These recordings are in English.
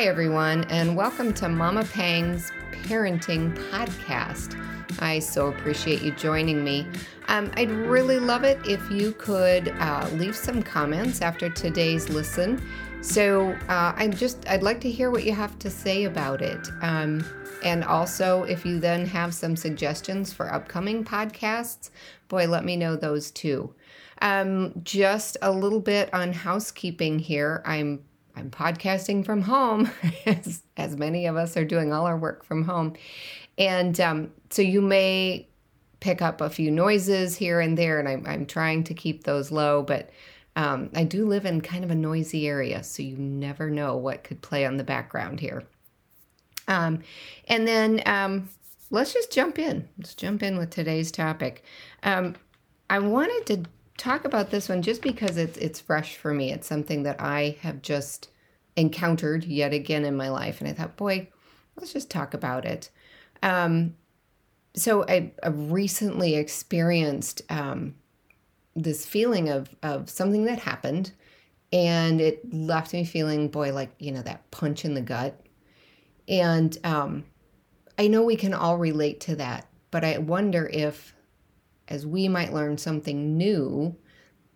Hi, everyone, and welcome to Mama Pang's Parenting Podcast. I so appreciate you joining me. Um, I'd really love it if you could uh, leave some comments after today's listen. So uh, I'm just, I'd like to hear what you have to say about it. Um, and also, if you then have some suggestions for upcoming podcasts, boy, let me know those too. Um, just a little bit on housekeeping here. I'm I'm podcasting from home, as, as many of us are doing all our work from home. And um, so you may pick up a few noises here and there, and I'm, I'm trying to keep those low, but um, I do live in kind of a noisy area, so you never know what could play on the background here. Um, and then um, let's just jump in. Let's jump in with today's topic. Um, I wanted to talk about this one just because it's it's fresh for me. It's something that I have just encountered yet again in my life, and I thought, boy, let's just talk about it. Um, so I, I, recently experienced um, this feeling of of something that happened, and it left me feeling, boy, like you know that punch in the gut. And um, I know we can all relate to that, but I wonder if as we might learn something new,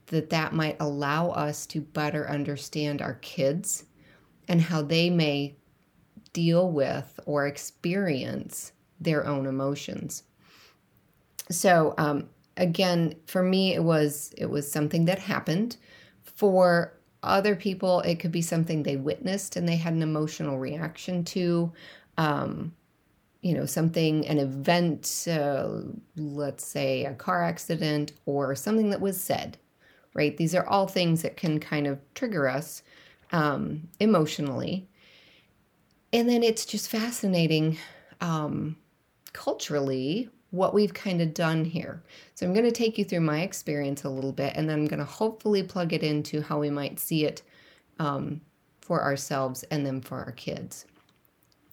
that that might allow us to better understand our kids and how they may deal with or experience their own emotions. So, um, again, for me, it was it was something that happened. For other people, it could be something they witnessed and they had an emotional reaction to. Um, you know something an event uh, let's say a car accident or something that was said right? These are all things that can kind of trigger us um, emotionally. And then it's just fascinating um, culturally what we've kind of done here. So i'm going to take you through my experience a little bit and then i'm going to hopefully plug it into how we might see it um, for ourselves and then for our kids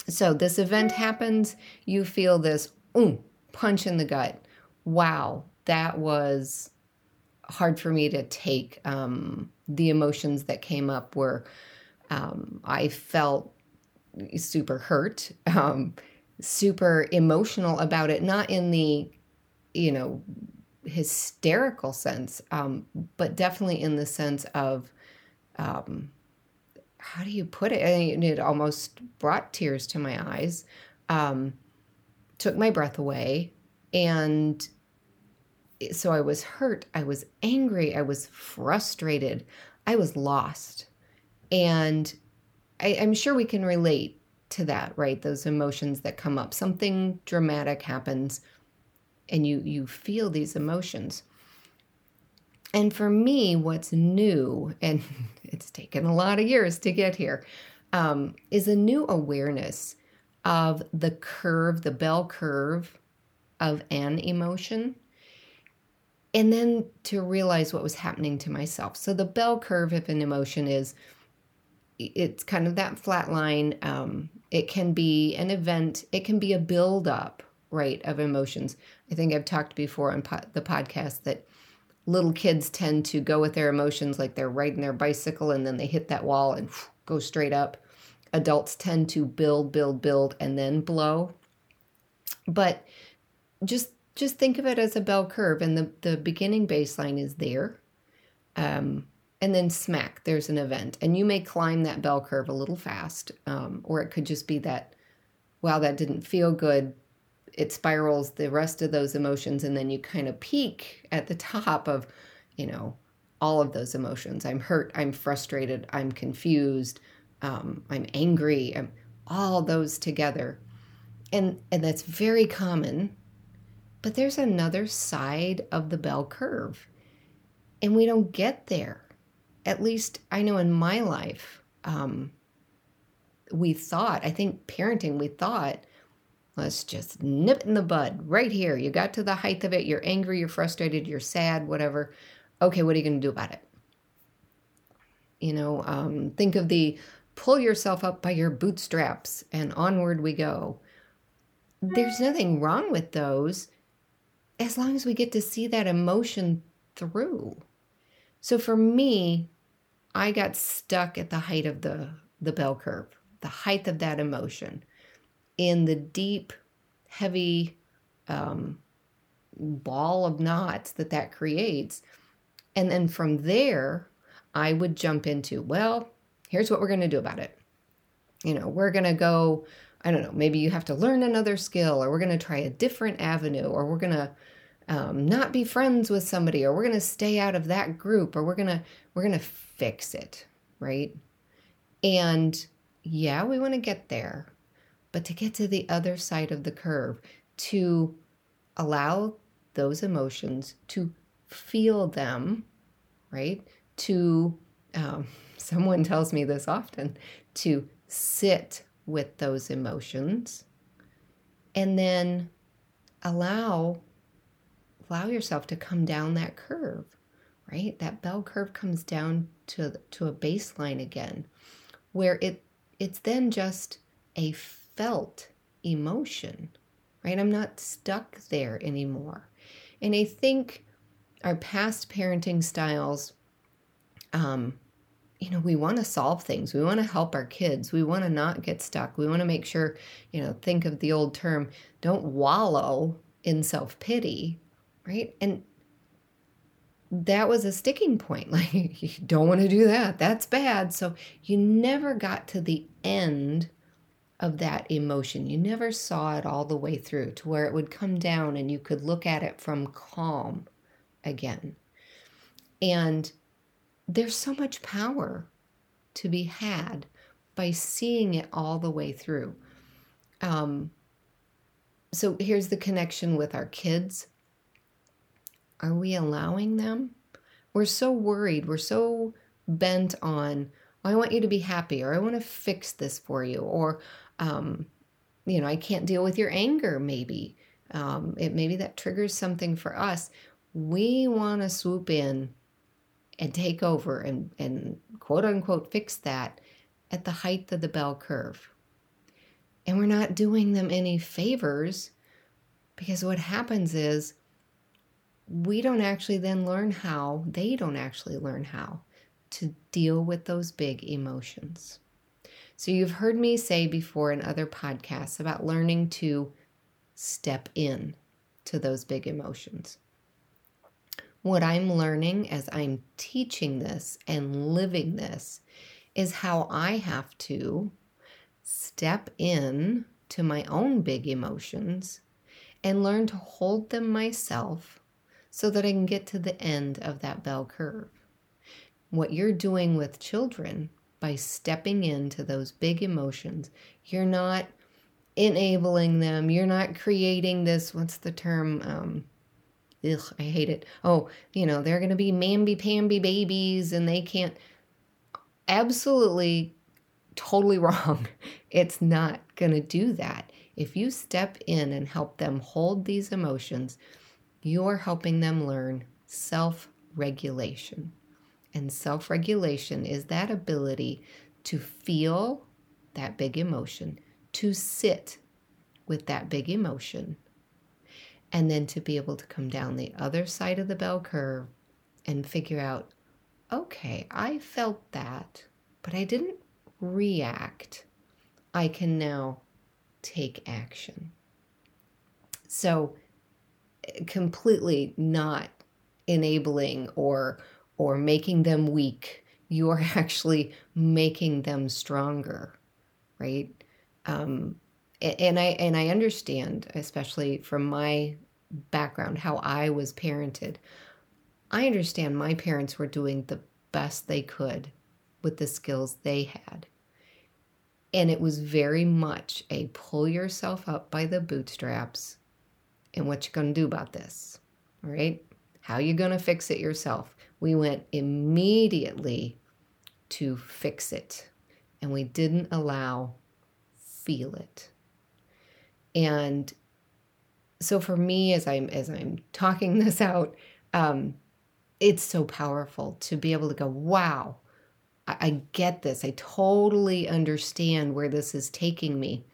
so this event happens, you feel this ooh, punch in the gut. Wow, that was hard for me to take. Um, the emotions that came up were um, I felt super hurt, um, super emotional about it, not in the, you know, hysterical sense, um, but definitely in the sense of um, how do you put it? And it almost brought tears to my eyes, um, took my breath away. And so I was hurt. I was angry. I was frustrated. I was lost. And I, am sure we can relate to that, right? Those emotions that come up. Something dramatic happens and you you feel these emotions. And for me, what's new, and it's taken a lot of years to get here, um, is a new awareness of the curve, the bell curve of an emotion, and then to realize what was happening to myself. So the bell curve of an emotion is it's kind of that flat line. Um, it can be an event, it can be a build up, right, of emotions. I think I've talked before on po- the podcast that little kids tend to go with their emotions like they're riding their bicycle and then they hit that wall and go straight up. Adults tend to build, build, build, and then blow. But just just think of it as a bell curve, and the the beginning baseline is there, um, and then smack there's an event, and you may climb that bell curve a little fast, um, or it could just be that, wow, that didn't feel good it spirals the rest of those emotions and then you kind of peak at the top of you know all of those emotions. I'm hurt i'm frustrated i'm confused um, i'm angry i'm all those together. And and that's very common but there's another side of the bell curve and we don't get there. At least i know in my life um, we thought i think parenting we thought Let's just nip it in the bud right here. You got to the height of it. You're angry, you're frustrated, you're sad, whatever. Okay, what are you going to do about it? You know, um, think of the pull yourself up by your bootstraps and onward we go. There's nothing wrong with those as long as we get to see that emotion through. So for me, I got stuck at the height of the, the bell curve the height of that emotion, in the deep, heavy um, ball of knots that that creates. And then from there, I would jump into, well, here's what we're going to do about it. You know, we're going to go, I don't know, maybe you have to learn another skill, or we're going to try a different avenue, or we're going to um, not be friends with somebody, or we're going to stay out of that group, or we're going to, we're going to fix it, right? And yeah, we want to get there, but to get to the other side of the curve, to allow those emotions to feel them, right? To, um, someone tells me this often, to sit with those emotions and then allow allow yourself to come down that curve right that bell curve comes down to to a baseline again where it it's then just a felt emotion right i'm not stuck there anymore and i think our past parenting styles um, you know, we want to solve things. We want to help our kids. We want to not get stuck. We want to make sure, you know, think of the old term, don't wallow in self pity, right? And that was a sticking point. Like, you don't want to do that. That's bad. So you never got to the end of that emotion. You never saw it all the way through to where it would come down and you could look at it from calm again. And there's so much power to be had by seeing it all the way through. Um, so here's the connection with our kids. Are we allowing them? We're so worried. We're so bent on, I want you to be happy, or I want to fix this for you, or, um, you know, I can't deal with your anger, maybe. Um, it maybe that triggers something for us. We want to swoop in and take over and, and quote unquote fix that at the height of the bell curve. And we're not doing them any favors because what happens is we don't actually then learn how, they don't actually learn how to deal with those big emotions. So, you've heard me say before in other podcasts about learning to step in to those big emotions. What I'm learning as I'm teaching this and living this is how I have to step in to my own big emotions and learn to hold them myself so that I can get to the end of that bell curve. What you're doing with children by stepping into those big emotions, you're not enabling them, you're not creating this, what's the term? Um, ugh, I hate it. Oh, you know, they're going to be mamby pamby babies and they can't. Absolutely, totally wrong. It's not going to do that. If you step in and help them hold these emotions, you're helping them learn self regulation. And self regulation is that ability to feel that big emotion, to sit with that big emotion, and then to be able to come down the other side of the bell curve and figure out okay, I felt that, but I didn't react. I can now take action. So, eh, completely not enabling or or making them weak you're actually making them stronger right um, and I and I understand, especially from my background, how I was parented. I understand my parents were doing the best they could with the skills they had. And it was very much a pull yourself up by the bootstraps and what you gonna do about this. Right? How you gonna fix it yourself? We went immediately to fix it and we didn't allow feel it. And so for me, as I'm as I'm talking this out, um, it's so powerful to be able to go, wow, I, I get this. I totally understand where this is taking me.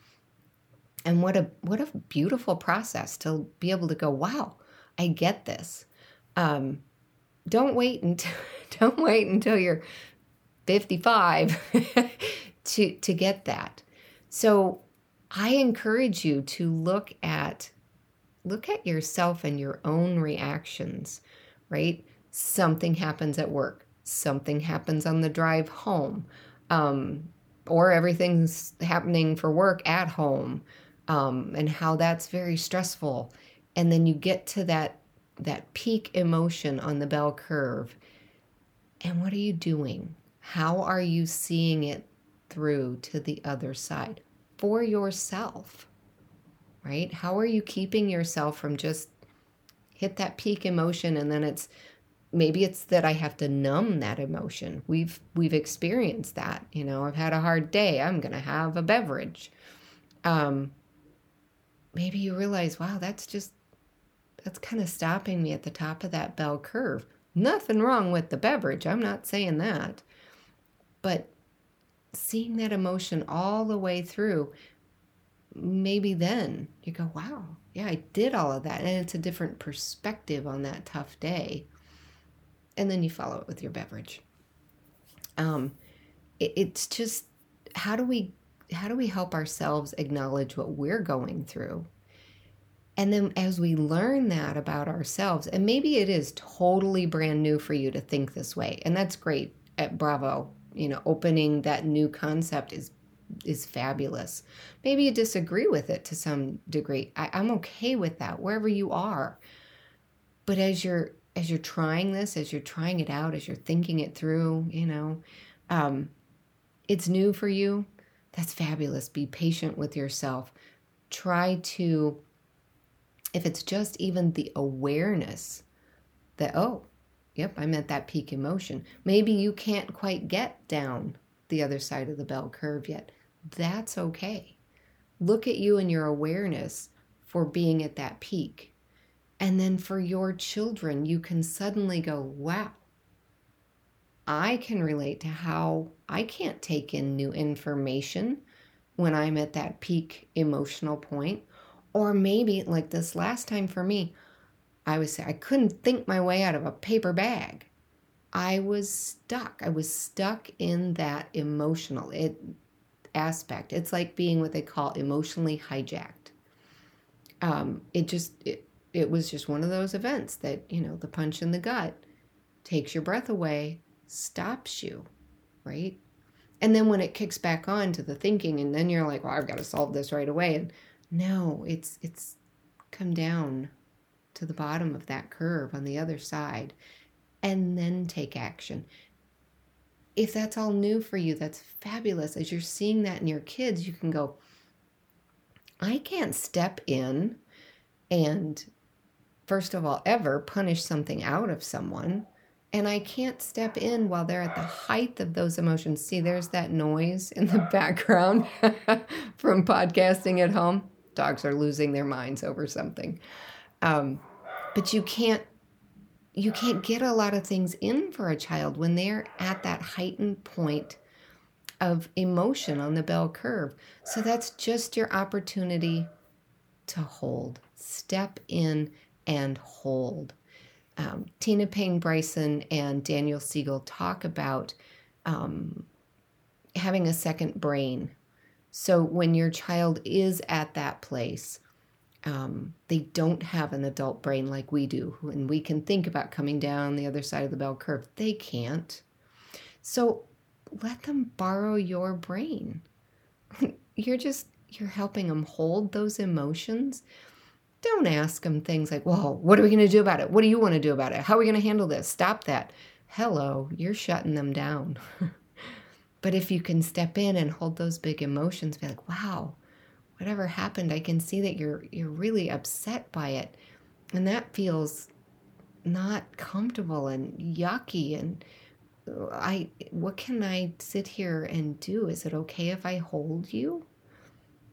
And what a what a beautiful process to be able to go, wow, I get this. Um, don't wait until don't wait until you're 55 to to get that. So I encourage you to look at look at yourself and your own reactions, right? Something happens at work, something happens on the drive home, um, or everything's happening for work at home, um, and how that's very stressful. And then you get to that that peak emotion on the bell curve. And what are you doing? How are you seeing it through to the other side for yourself? Right? How are you keeping yourself from just hit that peak emotion and then it's maybe it's that I have to numb that emotion. We've we've experienced that. You know, I've had a hard day. I'm gonna have a beverage. Um, maybe you realize, wow, that's just that's kind of stopping me at the top of that bell curve. Nothing wrong with the beverage. I'm not saying that. But seeing that emotion all the way through, maybe then you go, wow, yeah, I did all of that. And it's a different perspective on that tough day. And then you follow it with your beverage. Um, it, it's just how do we how do we help ourselves acknowledge what we're going through? And then as we learn that about ourselves, and maybe it is totally brand new for you to think this way, and that's great at Bravo. You know, opening that new concept is is fabulous. Maybe you disagree with it to some degree. I, I'm okay with that wherever you are. But as you're as you're trying this, as you're trying it out, as you're thinking it through, you know, um, it's new for you. That's fabulous. Be patient with yourself. Try to, if it's just even the awareness that, oh, yep, I'm at that peak emotion. Maybe you can't quite get down the other side of the bell curve yet. That's okay. Look at you and your awareness for being at that peak and then for your children, you can suddenly go, wow, I can relate to how I can't take in new information when I'm at that peak emotional point. Or maybe, like this last time for me, I was I couldn't think my way out of a paper bag. I was stuck. I was stuck in that emotional it, aspect. It's like being what they call emotionally hijacked. Um, it just it, it was just one of those events that, you know, the punch in the gut takes your breath away, stops you, right? And then when it kicks back on to the thinking, and then you're like, well, I've got to solve this right away. And no, it's it's come down to the bottom of that curve on the other side and then take action. If that's all new for you, that's fabulous. As you're seeing that in your kids, you can go, I can't step in and first of all, ever punish something out of someone. And I can't step in while they're at the height of those emotions. See, there's that noise in the background from podcasting at home. Dogs are losing their minds over something. Um, but you can't you can't get a lot of things in for a child when they're at that heightened point of emotion on the bell curve. So that's just your opportunity to hold. Step in and hold. Um, Tina Payne Bryson and Daniel Siegel talk about um, having a second brain. So when your child is at that place, um, they don't have an adult brain like we do, and we can think about coming down the other side of the bell curve. They can't. So let them borrow your brain. you're just you're helping them hold those emotions don't ask them things like, well, what are we going to do about it? What do you want to do about it? How are we going to handle this? Stop that. Hello, you're shutting them down. but if you can step in and hold those big emotions, be like, wow, whatever happened, I can see that you're you're really upset by it. And that feels not comfortable and yucky and I what can I sit here and do? Is it okay if I hold you?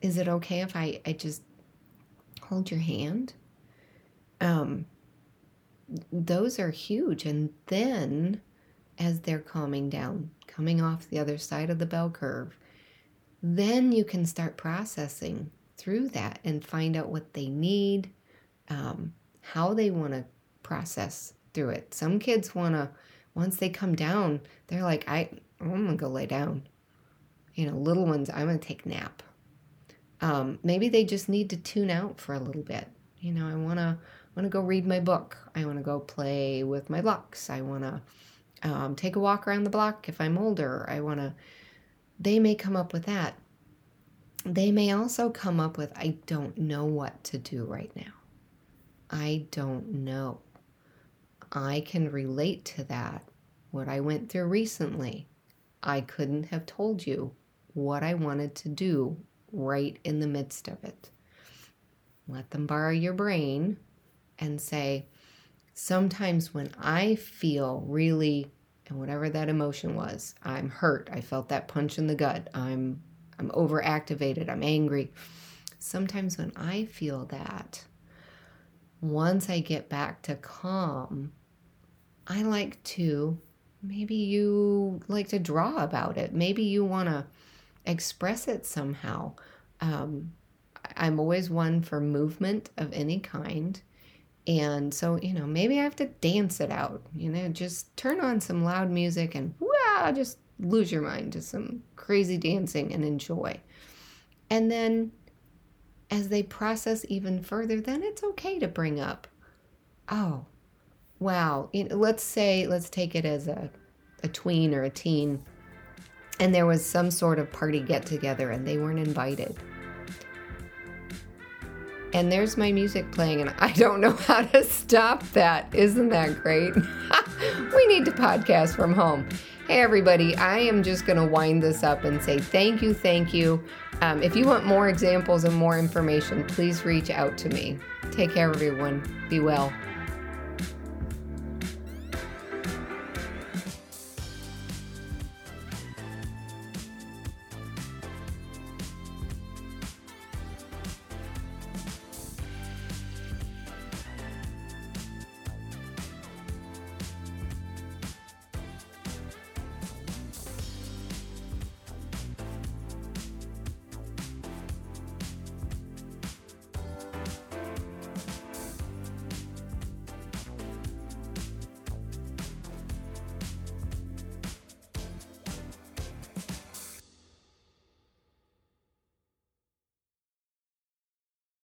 Is it okay if I, I just hold your hand. Um, those are huge. And then as they're calming down, coming off the other side of the bell curve, then you can start processing through that and find out what they need, um, how they want to process through it. Some kids want to, once they come down, they're like, I, I'm going to go lay down. You know, little ones, I'm going to take nap. Um, maybe they just need to tune out for a little bit. You know, I want to want to go read my book. I want to go play with my blocks. I want to um, take a walk around the block if I'm older. I want to. They may come up with that. They may also come up with, I don't know what to do right now. I don't know. I can relate to that. What I went through recently, I couldn't have told you what I wanted to do right in the midst of it. Let them borrow your brain and say, sometimes when I feel really, and whatever that emotion was, I'm hurt, I felt that punch in the gut, I'm I'm overactivated, I'm angry. Sometimes when I feel that, once I get back to calm, I like to maybe you like to draw about it. Maybe you want to express it somehow. Um, I'm always one for movement of any kind. And so, you know, maybe I have to dance it out, you know, just turn on some loud music and wow, just lose your mind to some crazy dancing and enjoy. And then as they process even further, then it's okay to bring up, oh, wow, you know, let's say, let's take it as a, a tween or a teen, and there was some sort of party get together and they weren't invited and there's my music playing, and I don't know how to stop that. Isn't that great? we need to podcast from home. Hey, everybody, I am just going to wind this up and say thank you, thank you. Um, if you want more examples and more information, please reach out to me. Take care, everyone. Be well.